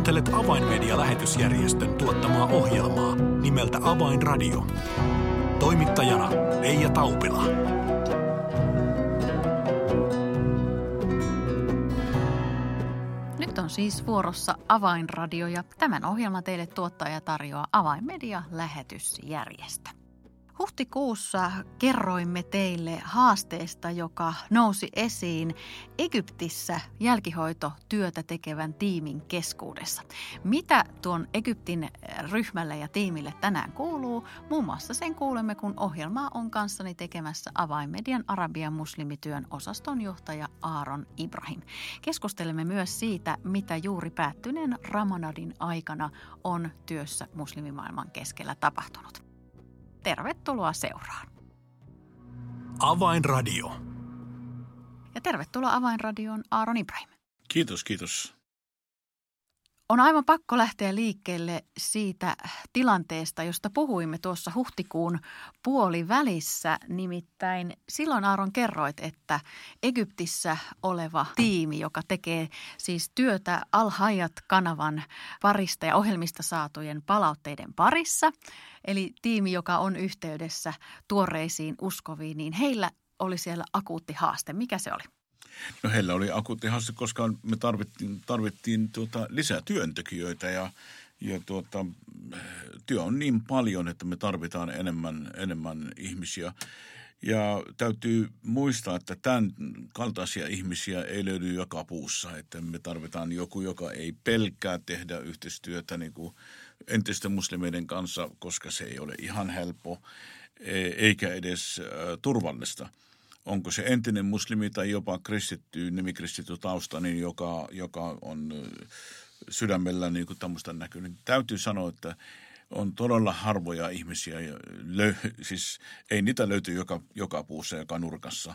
Kuuntelet Avainmedia-lähetysjärjestön tuottamaa ohjelmaa nimeltä Avainradio. Toimittajana Leija Taupila. Nyt on siis vuorossa Avainradio ja tämän ohjelman teille tuottaja tarjoaa Avainmedia-lähetysjärjestö. Huhtikuussa kerroimme teille haasteesta, joka nousi esiin Egyptissä jälkihoitotyötä tekevän tiimin keskuudessa. Mitä tuon Egyptin ryhmälle ja tiimille tänään kuuluu? Muun muassa sen kuulemme, kun ohjelmaa on kanssani tekemässä avainmedian arabian muslimityön osastonjohtaja Aaron Ibrahim. Keskustelemme myös siitä, mitä juuri päättyneen Ramadadin aikana on työssä muslimimaailman keskellä tapahtunut. Tervetuloa seuraan. Avainradio. Ja tervetuloa Avainradioon Aaron Ibrahim. Kiitos, kiitos. On aivan pakko lähteä liikkeelle siitä tilanteesta, josta puhuimme tuossa huhtikuun puolivälissä. Nimittäin silloin Aaron kerroit, että Egyptissä oleva tiimi, joka tekee siis työtä Al kanavan parista ja ohjelmista saatujen palautteiden parissa, eli tiimi, joka on yhteydessä tuoreisiin uskoviin, niin heillä oli siellä akuutti haaste. Mikä se oli? No heillä oli akuutti haaste, koska me tarvittiin, tarvittiin tuota, lisää työntekijöitä ja, ja tuota, työ on niin paljon, että me tarvitaan enemmän, enemmän ihmisiä. Ja täytyy muistaa, että tämän kaltaisia ihmisiä ei löydy joka puussa. Että me tarvitaan joku, joka ei pelkää tehdä yhteistyötä niin kuin entisten muslimeiden kanssa, koska se ei ole ihan helppo e, eikä edes turvallista – onko se entinen muslimi tai jopa kristitty, nimikristitty tausta, niin joka, joka on sydämellä niin kuin tämmöistä näkyy. täytyy sanoa, että on todella harvoja ihmisiä, löy, siis ei niitä löyty joka, joka puussa, joka nurkassa,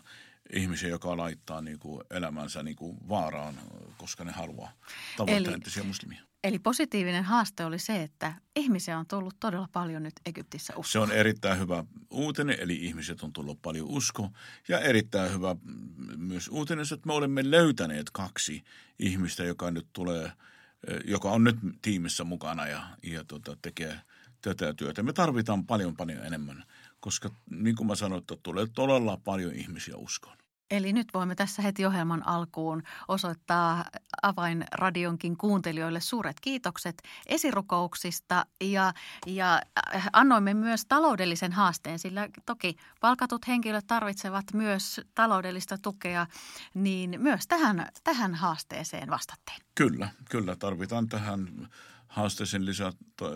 ihmisiä, joka laittaa niin kuin elämänsä niin kuin vaaraan, koska ne haluaa tavoittaa entisiä muslimia. Eli positiivinen haaste oli se, että ihmisiä on tullut todella paljon nyt Egyptissä uskoa. Se on erittäin hyvä uutinen, eli ihmiset on tullut paljon usko. Ja erittäin hyvä myös uutinen, että me olemme löytäneet kaksi ihmistä, joka nyt tulee, joka on nyt tiimissä mukana ja, ja tota, tekee tätä työtä. Me tarvitaan paljon paljon enemmän, koska niin kuin mä sanoin, että tulee todella paljon ihmisiä uskoon. Eli nyt voimme tässä heti ohjelman alkuun osoittaa Avainradionkin kuuntelijoille suuret kiitokset esirukouksista ja, ja äh, annoimme myös taloudellisen haasteen, sillä toki palkatut henkilöt tarvitsevat myös taloudellista tukea, niin myös tähän, tähän haasteeseen vastattiin. Kyllä, kyllä tarvitaan tähän haasteeseen lisää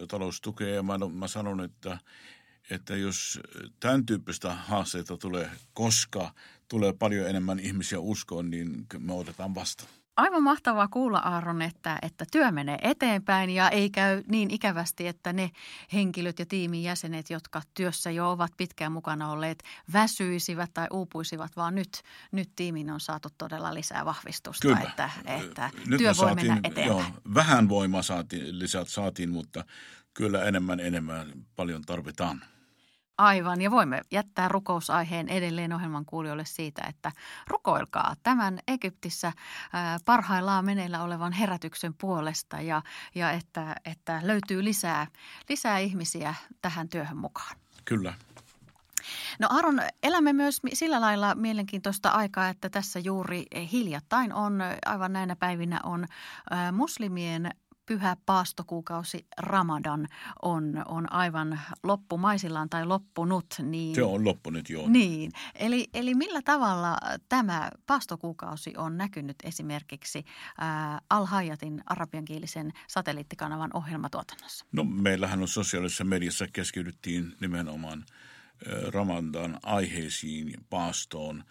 taloustukea ja mä, mä sanon, että että jos tämän tyyppistä haasteita tulee, koska tulee paljon enemmän ihmisiä uskoon, niin me otetaan vastaan. Aivan mahtavaa kuulla Aaron, että, että työ menee eteenpäin ja ei käy niin ikävästi, että ne henkilöt ja tiimin jäsenet, jotka työssä jo ovat pitkään mukana olleet, väsyisivät tai uupuisivat, vaan nyt, nyt tiimin on saatu todella lisää vahvistusta, Kyllä. että, että nyt työ voi saatiin, mennä eteenpäin. Joo, vähän voimaa saatiin, lisät saatiin, mutta kyllä enemmän enemmän paljon tarvitaan. Aivan, ja voimme jättää rukousaiheen edelleen ohjelman kuulijoille siitä, että rukoilkaa tämän Egyptissä parhaillaan meneillä olevan herätyksen puolesta ja, ja että, että löytyy lisää, lisää ihmisiä tähän työhön mukaan. Kyllä. No Aron, elämme myös sillä lailla mielenkiintoista aikaa, että tässä juuri hiljattain on, aivan näinä päivinä on muslimien pyhä paastokuukausi Ramadan on, on aivan loppumaisillaan tai loppunut. Niin, Se on loppunut, joo. Niin, eli, eli millä tavalla tämä paastokuukausi on näkynyt esimerkiksi ää, Al-Hayatin arabiankielisen satelliittikanavan ohjelmatuotannossa? No meillähän on sosiaalisessa mediassa keskityttiin nimenomaan Ramadan aiheisiin, paastoon –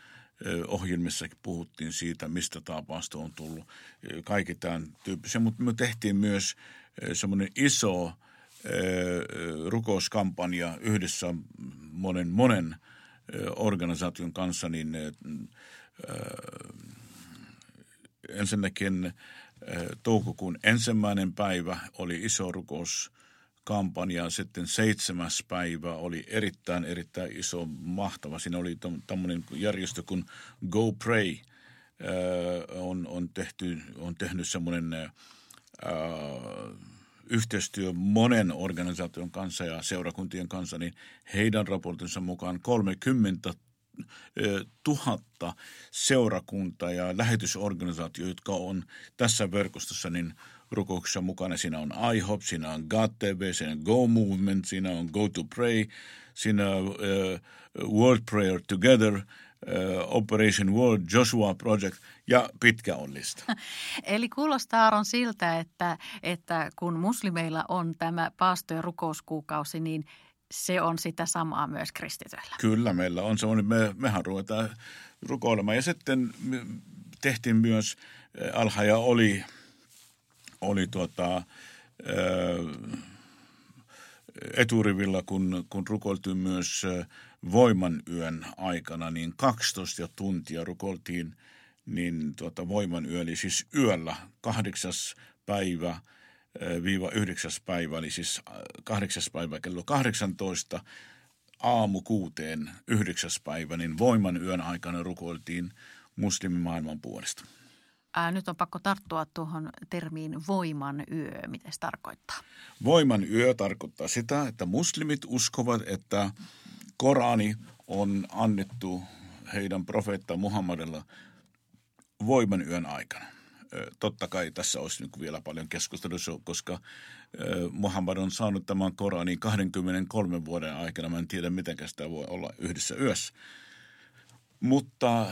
ohjelmissakin puhuttiin siitä, mistä tämä on tullut. Kaikki tämän tyyppisiä, mutta me tehtiin myös semmoinen iso rukouskampanja yhdessä monen, monen organisaation kanssa, niin ensinnäkin toukokuun ensimmäinen päivä oli iso rukous kampanja. Sitten seitsemäs päivä oli erittäin, erittäin iso, mahtava. Siinä oli tämmöinen järjestö kuin Go Pray. on, on, tehty, on tehnyt semmoinen yhteistyö monen organisaation kanssa ja seurakuntien kanssa, niin heidän raportinsa mukaan 30 tuhatta seurakuntaa ja lähetysorganisaatio, jotka on tässä verkostossa, niin rukouksessa mukana. Siinä on IHOP, siinä on God TV, siinä on Go Movement, siinä on Go to Pray, siinä on uh, World Prayer Together, uh, Operation World, Joshua Project ja pitkä on lista. Eli kuulostaa Aaron siltä, että, että kun muslimeilla on tämä paasto- ja rukouskuukausi, niin se on sitä samaa myös kristityillä. Kyllä, meillä on semmoinen, me, mehän ruvetaan rukoilemaan. Ja sitten tehtiin myös, Alhaja oli, oli tuota, eturivillä, kun, kun rukoiltiin myös voiman yön aikana, niin 12 tuntia rukoiltiin niin tuota, voiman yö, eli siis yöllä kahdeksas päivä – viiva yhdeksäs päivä, eli siis kahdeksas päivä kello 18 aamu kuuteen yhdeksäs päivä, niin voiman yön aikana rukoiltiin muslimimaailman puolesta. Ää, nyt on pakko tarttua tuohon termiin voiman yö. Mitä se tarkoittaa? Voiman yö tarkoittaa sitä, että muslimit uskovat, että Korani on annettu heidän profeetta Muhammadilla voiman yön aikana totta kai tässä olisi niin vielä paljon keskustelua, koska Muhammad on saanut tämän Koranin 23 vuoden aikana. Mä en tiedä, miten sitä voi olla yhdessä yössä. Mutta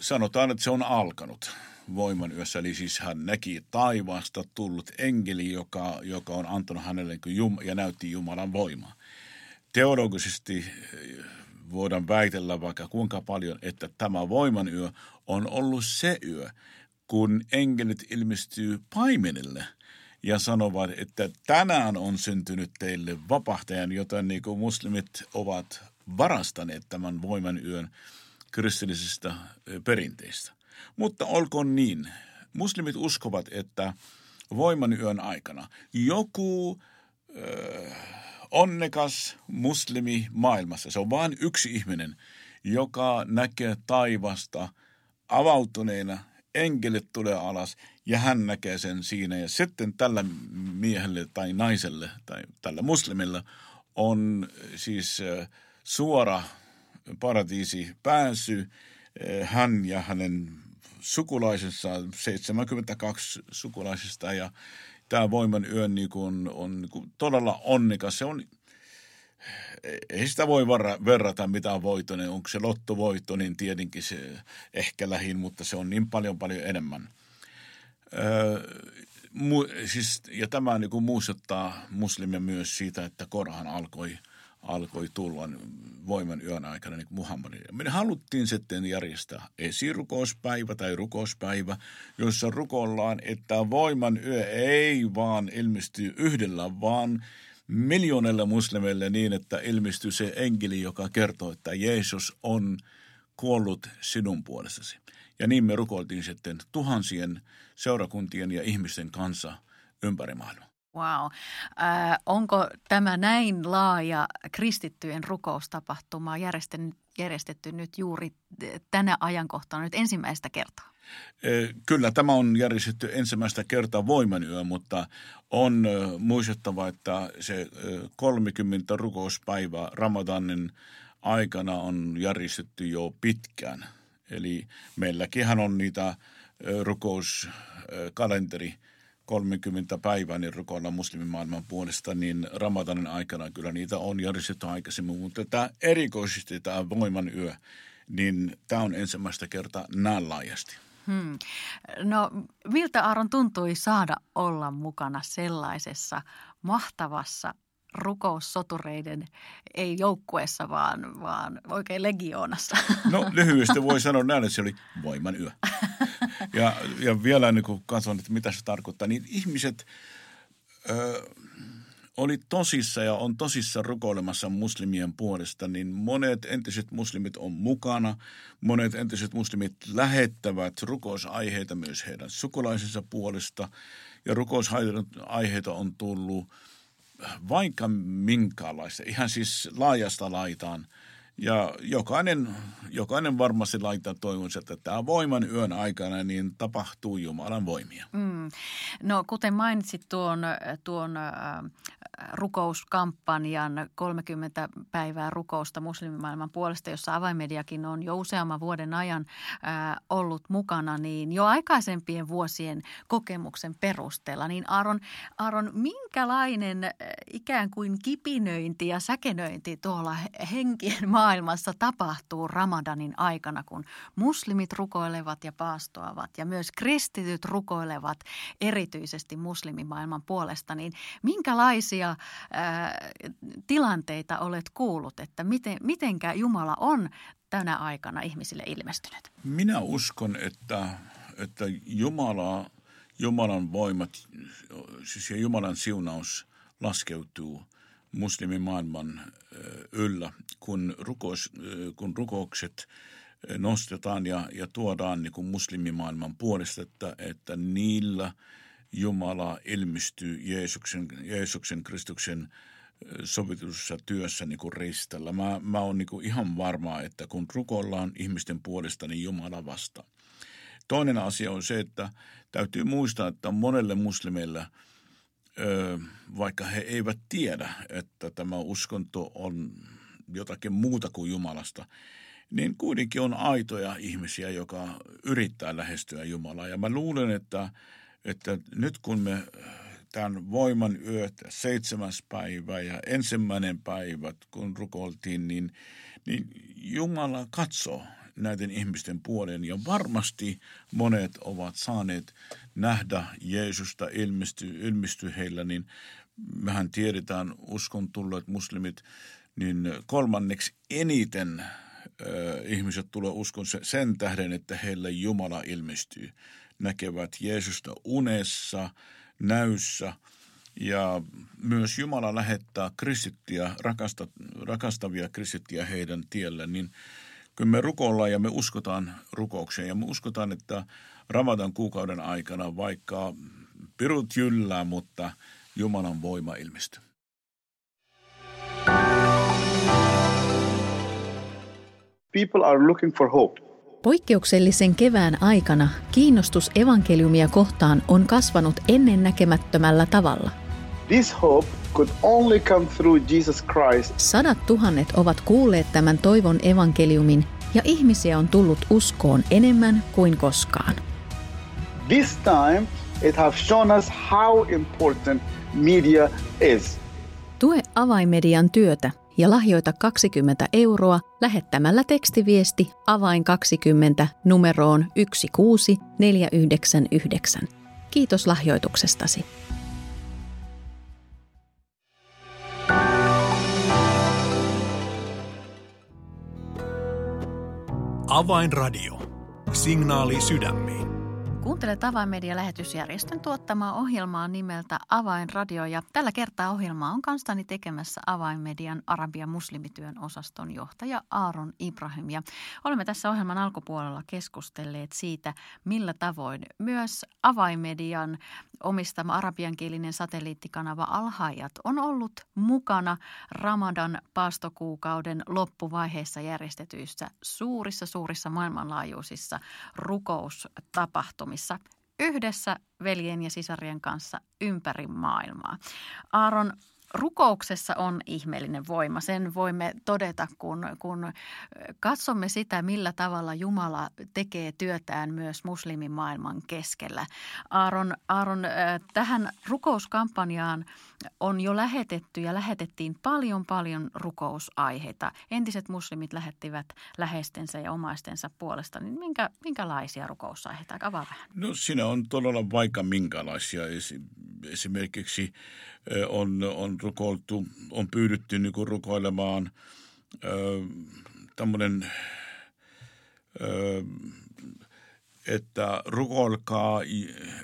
sanotaan, että se on alkanut voiman yössä. Eli siis hän näki taivaasta tullut enkeli, joka, joka on antanut hänelle ja näytti Jumalan voimaa. Teologisesti voidaan väitellä vaikka kuinka paljon, että tämä voiman yö on ollut se yö, kun enkelit ilmestyy paimenille ja sanovat, että tänään on syntynyt teille vapahtajan, jota niin kuin muslimit ovat varastaneet tämän voiman yön kristillisistä perinteistä. Mutta olkoon niin. Muslimit uskovat, että voiman yön aikana joku äh, onnekas muslimi maailmassa, se on vain yksi ihminen, joka näkee taivasta avautuneena enkelit tulee alas ja hän näkee sen siinä. Ja sitten tällä miehelle tai naiselle tai tällä muslimilla on siis suora paratiisi pääsy. Hän ja hänen sukulaisensa, 72 sukulaisista ja tämä voiman yön niin kuin on niin kuin todella onnekas. Se on ei sitä voi verrata mitään voittoinen. Onko se lottovoitto, niin tietenkin se ehkä lähin, mutta se on niin paljon paljon enemmän. Öö, mu, siis, ja tämä niin kuin muistuttaa muslimia myös siitä, että Korhan alkoi, alkoi tulla voiman yön aikana niin Muhammadin. Me haluttiin sitten järjestää esirukouspäivä tai rukouspäivä, jossa rukollaan, että voiman yö ei vaan ilmesty yhdellä, vaan – miljoonille muslimeille niin, että ilmestyy se enkeli, joka kertoo, että Jeesus on kuollut sinun puolestasi. Ja niin me rukoiltiin sitten tuhansien seurakuntien ja ihmisten kanssa ympäri maailmaa. Wow. Äh, onko tämä näin laaja kristittyjen rukoustapahtuma järjestetty, järjestetty nyt juuri tänä ajankohtana nyt ensimmäistä kertaa? Kyllä, tämä on järjestetty ensimmäistä kertaa voimanyö, mutta on muistettava, että se 30 rukouspäivää Ramadanin aikana on järjestetty jo pitkään. Eli meilläkin on niitä rukouskalenteri 30 päivää niin rukoilla muslimimaailman puolesta, niin Ramadanin aikana kyllä niitä on järjestetty aikaisemmin, mutta tämä erikoisesti tämä voiman yö, niin tämä on ensimmäistä kertaa näin laajasti. Hmm. No miltä Aaron tuntui saada olla mukana sellaisessa mahtavassa rukoussotureiden, ei joukkueessa, vaan, vaan oikein legioonassa? No lyhyesti voi sanoa näin, että se oli voiman yö. Ja, ja vielä niin kun katson, että mitä se tarkoittaa, niin ihmiset... Ö, oli tosissa ja on tosissa rukoilemassa muslimien puolesta, niin monet entiset muslimit on mukana. Monet entiset muslimit lähettävät rukousaiheita myös heidän sukulaisensa puolesta. Ja rukousaiheita on tullut vaikka minkäänlaista, ihan siis laajasta laitaan – ja jokainen, jokainen varmasti laittaa toivonsa, että tämä voiman yön aikana niin tapahtuu Jumalan voimia. Mm. No kuten mainitsit tuon, tuon äh, rukouskampanjan 30 päivää rukousta muslimimaailman puolesta, jossa avaimediakin on jo useamman vuoden ajan äh, ollut mukana, niin jo aikaisempien vuosien kokemuksen perusteella, niin Aaron, Aaron minkälainen äh, ikään kuin kipinöinti ja säkenöinti tuolla henkien maailmassa tapahtuu Ramadanin aikana, kun muslimit rukoilevat ja paastoavat ja myös kristityt rukoilevat erityisesti muslimimaailman puolesta, niin minkälaisia ää, tilanteita olet kuullut, että miten, mitenkä Jumala on tänä aikana ihmisille ilmestynyt? Minä uskon, että, että Jumala, Jumalan voimat, siis Jumalan siunaus laskeutuu muslimimaailman yllä, kun, rukous, kun rukoukset nostetaan ja, ja tuodaan niin kuin muslimimaailman puolesta, että, että niillä Jumala ilmestyy Jeesuksen, Jeesuksen Kristuksen sovitussa työssä niin kuin ristellä. Mä, mä oon niin kuin ihan varma, että kun rukoillaan ihmisten puolesta, niin Jumala vastaa. Toinen asia on se, että täytyy muistaa, että monelle muslimille, vaikka he eivät tiedä, että tämä uskonto on jotakin muuta kuin Jumalasta, niin kuitenkin on aitoja ihmisiä, joka yrittää lähestyä Jumalaa. Ja mä luulen, että, että nyt kun me tämän voiman yöt, seitsemäs päivä ja ensimmäinen päivä, kun rukoiltiin, niin, niin Jumala katsoo näiden ihmisten puolen ja varmasti monet ovat saaneet nähdä Jeesusta ilmesty, ilmesty heillä, niin mehän tiedetään uskon tulleet muslimit, niin kolmanneksi eniten ihmiset tulee uskon sen tähden, että heille Jumala ilmestyy. Näkevät Jeesusta unessa, näyssä ja myös Jumala lähettää kristittiä, rakasta, rakastavia kristittiä heidän tielle, niin kun me rukoillaan ja me uskotaan rukoukseen ja me uskotaan, että Ramadan kuukauden aikana vaikka pirut jyllää, mutta Jumalan voima ilmestyy. People are looking for hope. Poikkeuksellisen kevään aikana kiinnostus evankeliumia kohtaan on kasvanut ennennäkemättömällä tavalla. This hope could only come through Jesus Christ. Sadat tuhannet ovat kuulleet tämän toivon evankeliumin ja ihmisiä on tullut uskoon enemmän kuin koskaan. This time it has shown us how important media is. Tue avaimedian työtä ja lahjoita 20 euroa lähettämällä tekstiviesti avain 20 numeroon 16499. Kiitos lahjoituksestasi. Avainradio. Signaali sydämiin. Kuuntelet Avainmedia-lähetysjärjestön tuottamaa ohjelmaa nimeltä Avainradio ja tällä kertaa ohjelmaa on kanssani tekemässä Avainmedian Arabian muslimityön osaston johtaja Aaron Ibrahim. Ja olemme tässä ohjelman alkupuolella keskustelleet siitä, millä tavoin myös Avainmedian omistama arabiankielinen satelliittikanava Alhajat on ollut mukana Ramadan paastokuukauden loppuvaiheessa järjestetyissä suurissa suurissa maailmanlaajuisissa rukoustapahtumissa Suomessa yhdessä veljen ja sisarien kanssa ympäri maailmaa. Aaron, rukouksessa on ihmeellinen voima. Sen voimme todeta, kun, kun katsomme sitä, millä tavalla Jumala tekee työtään myös muslimimaailman keskellä. Aaron, Aaron tähän rukouskampanjaan on jo lähetetty ja lähetettiin paljon paljon rukousaiheita. Entiset muslimit lähettivät läheistensä ja omaistensa puolesta. Niin minkä, minkälaisia rukousaiheita? Avaa vähän. No siinä on todella vaikka minkälaisia. Esimerkiksi on, on rukoiltu, on pyydetty niin kuin rukoilemaan tämmöinen että rukoilkaa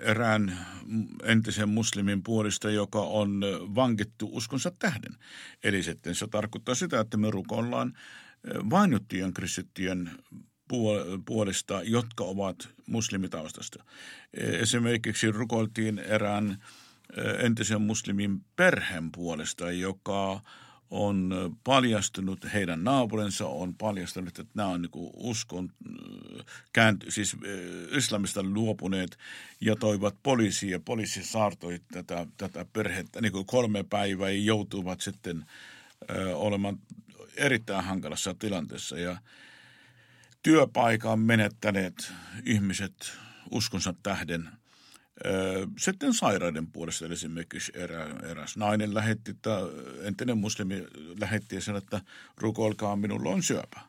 erään entisen muslimin puolista, joka on vankittu uskonsa tähden. Eli sitten se tarkoittaa sitä, että me rukoillaan vainottujen kristittyjen puolesta, jotka ovat muslimitaustasta. Esimerkiksi rukoiltiin erään entisen muslimin perheen puolesta, joka on paljastunut, heidän naapurinsa on paljastunut, että nämä on niin uskon käänty, siis islamista luopuneet ja toivat poliisi ja poliisi saartoi tätä, tätä perhettä. Niin kuin kolme päivää ja joutuvat sitten olemaan erittäin hankalassa tilanteessa. Ja työpaikan menettäneet ihmiset uskonsa tähden – sitten sairaiden puolesta esimerkiksi erä, eräs nainen lähetti, että entinen muslimi lähetti ja sanoi, että rukoilkaa, minulla on syöpä.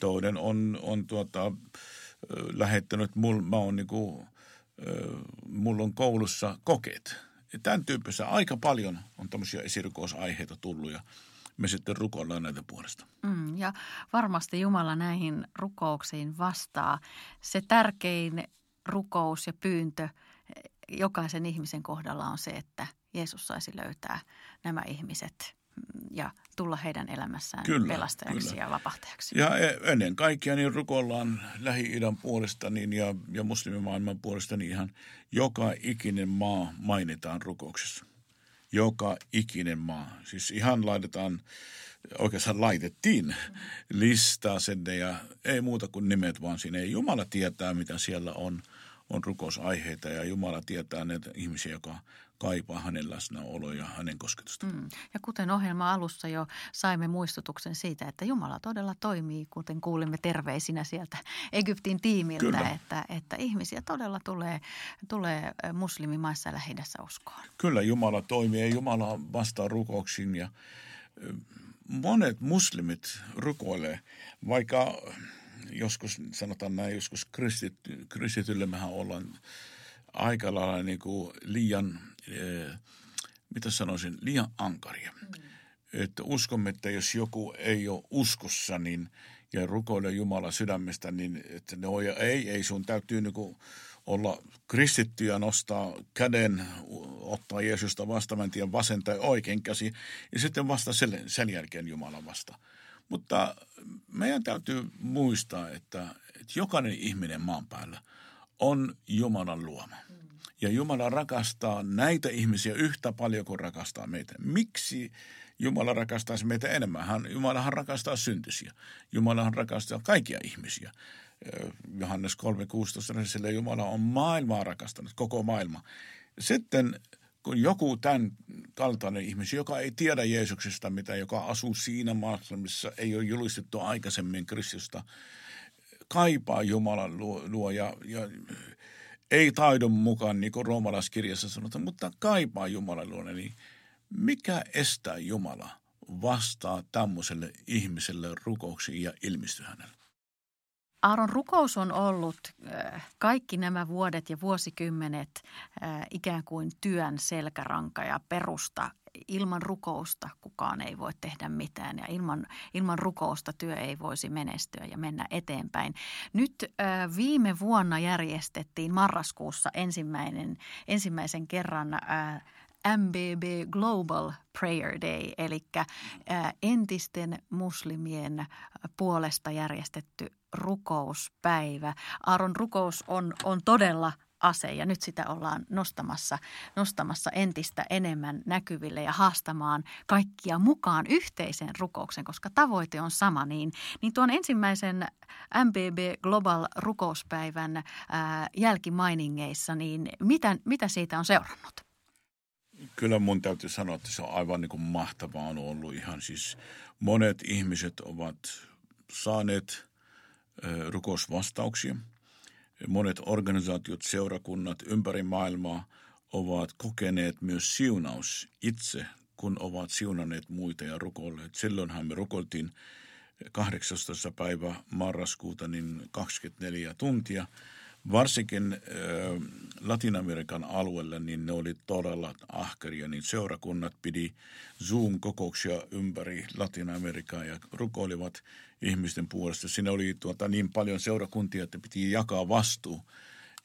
Toinen on, on tuota, lähettänyt, mul, mä oon niinku, mulla on koulussa kokeet. Ja tämän tyyppisiä aika paljon on tämmöisiä esirikousaiheita tullut ja me sitten rukoillaan näitä puolesta. Mm, ja varmasti Jumala näihin rukouksiin vastaa. Se tärkein rukous ja pyyntö – jokaisen ihmisen kohdalla on se, että Jeesus saisi löytää nämä ihmiset ja tulla heidän elämässään kyllä, pelastajaksi kyllä. ja vapahtajaksi. Ja e, ennen kaikkea niin rukoillaan Lähi-idän puolesta niin ja, ja muslimimaailman puolesta niin ihan joka ikinen maa mainitaan rukouksessa. Joka ikinen maa. Siis ihan laitetaan, oikeastaan laitettiin listaa sinne ja ei muuta kuin nimet vaan sinne. Jumala tietää, mitä siellä on – on rukousaiheita ja Jumala tietää näitä ihmisiä, joka kaipaa hänen läsnäoloa ja hänen kosketusta. Mm. Ja kuten ohjelma alussa jo saimme muistutuksen siitä, että Jumala todella toimii, kuten kuulimme terveisinä sieltä Egyptin tiimiltä, Kyllä. että, että ihmisiä todella tulee, tulee muslimimaissa lähidässä uskoon. Kyllä Jumala toimii ja Jumala vastaa rukouksiin ja monet muslimit rukoilee, vaikka joskus, sanotaan näin, joskus kristity, kristitylle mehän ollaan aika lailla niin kuin liian, eh, mitä sanoisin, liian ankaria. Mm. Että uskomme, että jos joku ei ole uskossa, niin ja rukoilee Jumala sydämestä, niin että ne on, ja ei, ei sun täytyy niin kuin olla kristitty ja nostaa käden, ottaa Jeesusta vastaan, en vasen tai oikein käsi, ja sitten vasta sen, sen jälkeen Jumala vasta. Mutta meidän täytyy muistaa, että, että jokainen ihminen maan päällä on Jumalan luoma. Ja Jumala rakastaa näitä ihmisiä yhtä paljon kuin rakastaa meitä. Miksi Jumala rakastaisi meitä enemmän? Hän, Jumalahan rakastaa syntisiä. Jumalahan rakastaa kaikkia ihmisiä. Johannes 3.16, sillä Jumala on maailmaa rakastanut, koko maailma. Sitten kun joku tämän kaltainen ihminen, joka ei tiedä Jeesuksesta mitä, joka asuu siinä maassa, missä ei ole julistettu aikaisemmin Kristusta, kaipaa Jumalan luo, luo ja, ja ei taidon mukaan, niin kuin roomalaiskirjassa sanotaan, mutta kaipaa Jumalan luo, niin mikä estää Jumala vastaa tämmöiselle ihmiselle rukouksiin ja ilmestyä hänelle? Aaron rukous on ollut äh, kaikki nämä vuodet ja vuosikymmenet äh, ikään kuin työn selkäranka ja perusta. Ilman rukousta kukaan ei voi tehdä mitään ja ilman, ilman rukousta työ ei voisi menestyä ja mennä eteenpäin. Nyt äh, viime vuonna järjestettiin marraskuussa ensimmäinen, ensimmäisen kerran MBB Global Prayer Day, eli entisten muslimien puolesta järjestetty rukouspäivä. Aaron rukous on, on todella ase ja nyt sitä ollaan nostamassa, nostamassa entistä enemmän näkyville ja haastamaan kaikkia mukaan yhteiseen rukoukseen, koska tavoite on sama. Niin, niin tuon ensimmäisen MBB Global rukouspäivän ää, jälkimainingeissa, niin mitä, mitä siitä on seurannut? Kyllä mun täytyy sanoa, että se on aivan niin kuin mahtavaa ollut ihan siis monet ihmiset ovat saaneet rukousvastauksia. Monet organisaatiot, seurakunnat ympäri maailmaa ovat kokeneet myös siunaus itse, kun ovat siunanneet muita ja rukoilleet. Silloinhan me rukoiltiin 18. päivä marraskuuta niin 24 tuntia – varsinkin Latinamerikan alueella, niin ne oli todella ahkeria, niin seurakunnat pidi Zoom-kokouksia ympäri Latinamerikaa ja rukoilivat ihmisten puolesta. Siinä oli tuota niin paljon seurakuntia, että piti jakaa vastuu.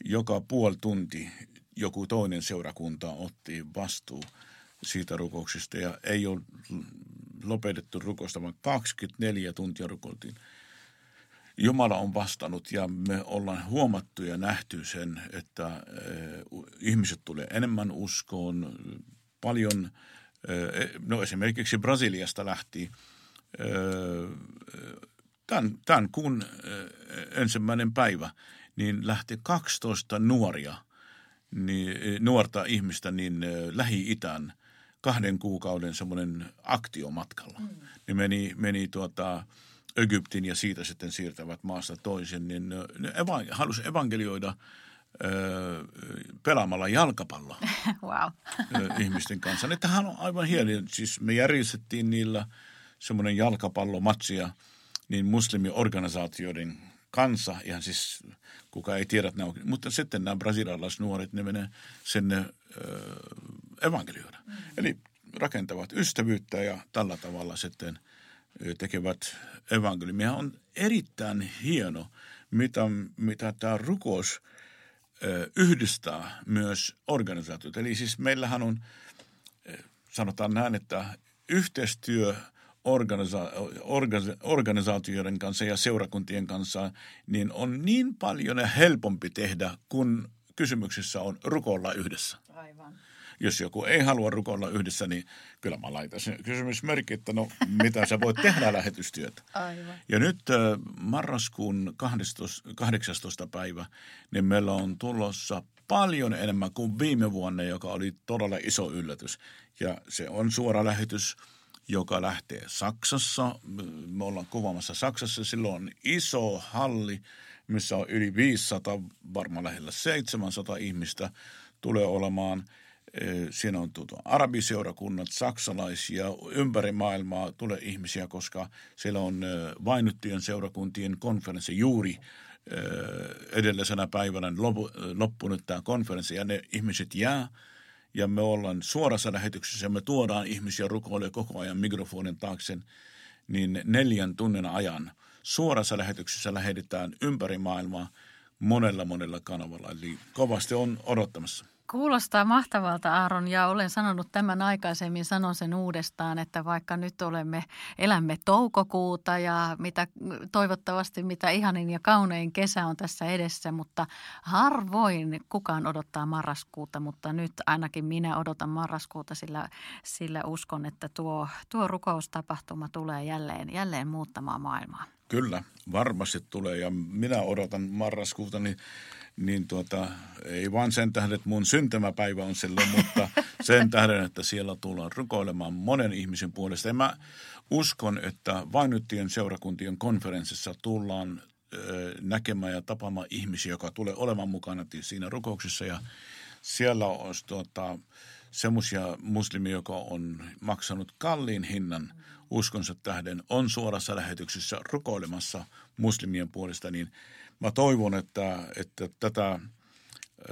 Joka puoli tunti joku toinen seurakunta otti vastuu siitä rukouksesta ja ei ole lopetettu rukousta, vaan 24 tuntia rukoiltiin. Jumala on vastannut ja me ollaan huomattu ja nähty sen, että ihmiset tulee enemmän uskoon, paljon no esimerkiksi Brasiliasta lähti tämän, tämän kuun ensimmäinen päivä, niin lähti 12 nuoria, niin, nuorta ihmistä niin Lähi-Itään kahden kuukauden semmoinen aktiomatkalla. Mm. Ne meni, meni tuota, Egyptin ja siitä sitten siirtävät maasta toisen, niin ne eva, halusi evankelioida – pelaamalla jalkapalloa wow. ihmisten kanssa. Niin tämähän on aivan hieno. Siis me järjestettiin niillä semmoinen jalkapallomatsia niin muslimiorganisaatioiden kanssa. Ihan siis, kuka ei tiedä, on. Mutta sitten nämä brasilialaisnuoret, ne menee sinne äh, evankelioida. Mm. Eli rakentavat ystävyyttä ja tällä tavalla sitten tekevät evankeliumia. On erittäin hieno, mitä, mitä tämä rukous – yhdistää myös organisaatiot. Eli siis meillähän on, sanotaan näin, että yhteistyö organisa- organisa- organisaatioiden kanssa ja seurakuntien kanssa, niin on niin paljon helpompi tehdä, kun kysymyksessä on rukoilla yhdessä. Aivan jos joku ei halua rukoilla yhdessä, niin kyllä mä laitan sen kysymysmerkki, että no mitä sä voit tehdä lähetystyötä. Aivan. Ja nyt marraskuun 12, 18. päivä, niin meillä on tulossa paljon enemmän kuin viime vuonna, joka oli todella iso yllätys. Ja se on suora lähetys, joka lähtee Saksassa. Me ollaan kuvaamassa Saksassa. Silloin on iso halli, missä on yli 500, varmaan lähellä 700 ihmistä tulee olemaan – Siinä on tuota arabiseurakunnat, saksalaisia, ympäri maailmaa tulee ihmisiä, koska siellä on vainuttujen seurakuntien konferenssi juuri edellisenä päivänä loppunut tämä konferenssi ja ne ihmiset jää ja me ollaan suorassa lähetyksessä ja me tuodaan ihmisiä rukoille koko ajan mikrofonin taakse niin neljän tunnin ajan suorassa lähetyksessä lähetetään ympäri maailmaa monella monella kanavalla. Eli kovasti on odottamassa. Kuulostaa mahtavalta Aaron ja olen sanonut tämän aikaisemmin, sanon sen uudestaan, että vaikka nyt olemme, elämme toukokuuta ja mitä, toivottavasti mitä ihanin ja kaunein kesä on tässä edessä, mutta harvoin kukaan odottaa marraskuuta, mutta nyt ainakin minä odotan marraskuuta, sillä, sillä uskon, että tuo, tuo rukoustapahtuma tulee jälleen, jälleen muuttamaan maailmaa. Kyllä, varmasti tulee ja minä odotan marraskuuta, niin niin tuota, ei vaan sen tähden, että mun syntymäpäivä on silloin, mutta sen tähden, että siellä tullaan rukoilemaan monen ihmisen puolesta. Ja mä uskon, että vainuttien seurakuntien konferenssissa tullaan näkemään ja tapaamaan ihmisiä, joka tulee olemaan mukana siinä rukouksessa. Ja siellä on tuota, semmoisia muslimia, joka on maksanut kalliin hinnan uskonsa tähden, on suorassa lähetyksessä rukoilemassa muslimien puolesta, niin – mä toivon, että, että tätä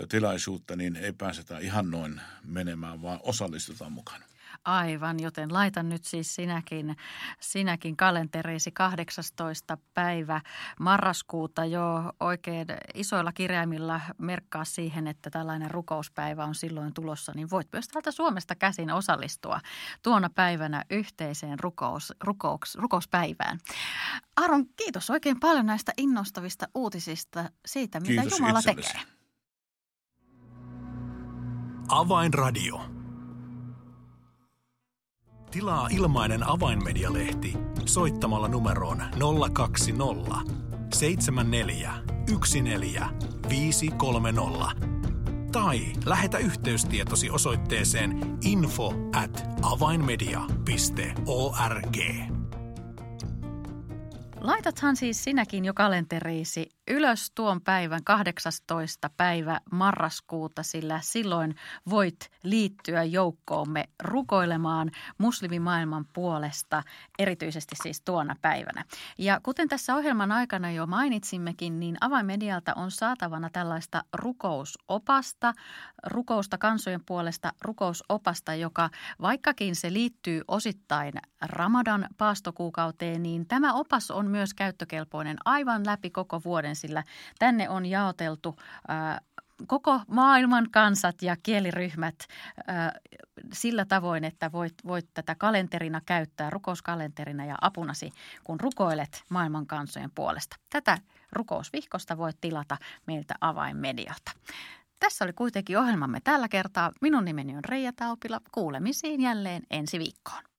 tilaisuutta niin ei pääsetä ihan noin menemään, vaan osallistutaan mukana. Aivan, joten laitan nyt siis sinäkin, sinäkin kalenteriisi 18. päivä marraskuuta jo oikein isoilla kirjaimilla merkkaa siihen, että tällainen rukouspäivä on silloin tulossa, niin voit myös täältä Suomesta käsin osallistua tuona päivänä yhteiseen rukous, rukous, rukouspäivään. Aaron, kiitos oikein paljon näistä innostavista uutisista siitä, mitä kiitos Jumala itsellesi. tekee. Avainradio. Tilaa ilmainen avainmedialehti soittamalla numeroon 020 74 14 tai lähetä yhteystietosi osoitteeseen info at avainmedia.org. Laitathan siis sinäkin jo kalenteriisi ylös tuon päivän 18. päivä marraskuuta, sillä silloin voit liittyä joukkoomme rukoilemaan muslimimaailman puolesta, erityisesti siis tuona päivänä. Ja kuten tässä ohjelman aikana jo mainitsimmekin, niin avainmedialta on saatavana tällaista rukousopasta, rukousta kansojen puolesta rukousopasta, joka vaikkakin se liittyy osittain Ramadan paastokuukauteen, niin tämä opas on myös käyttökelpoinen aivan läpi koko vuoden, sillä tänne on jaoteltu koko maailman kansat ja kieliryhmät sillä tavoin, että voit, voit tätä kalenterina käyttää, rukouskalenterina ja apunasi, kun rukoilet maailman kansojen puolesta. Tätä rukousvihkosta voit tilata meiltä avainmedialta. Tässä oli kuitenkin ohjelmamme tällä kertaa. Minun nimeni on Reija Taupila. Kuulemisiin jälleen ensi viikkoon.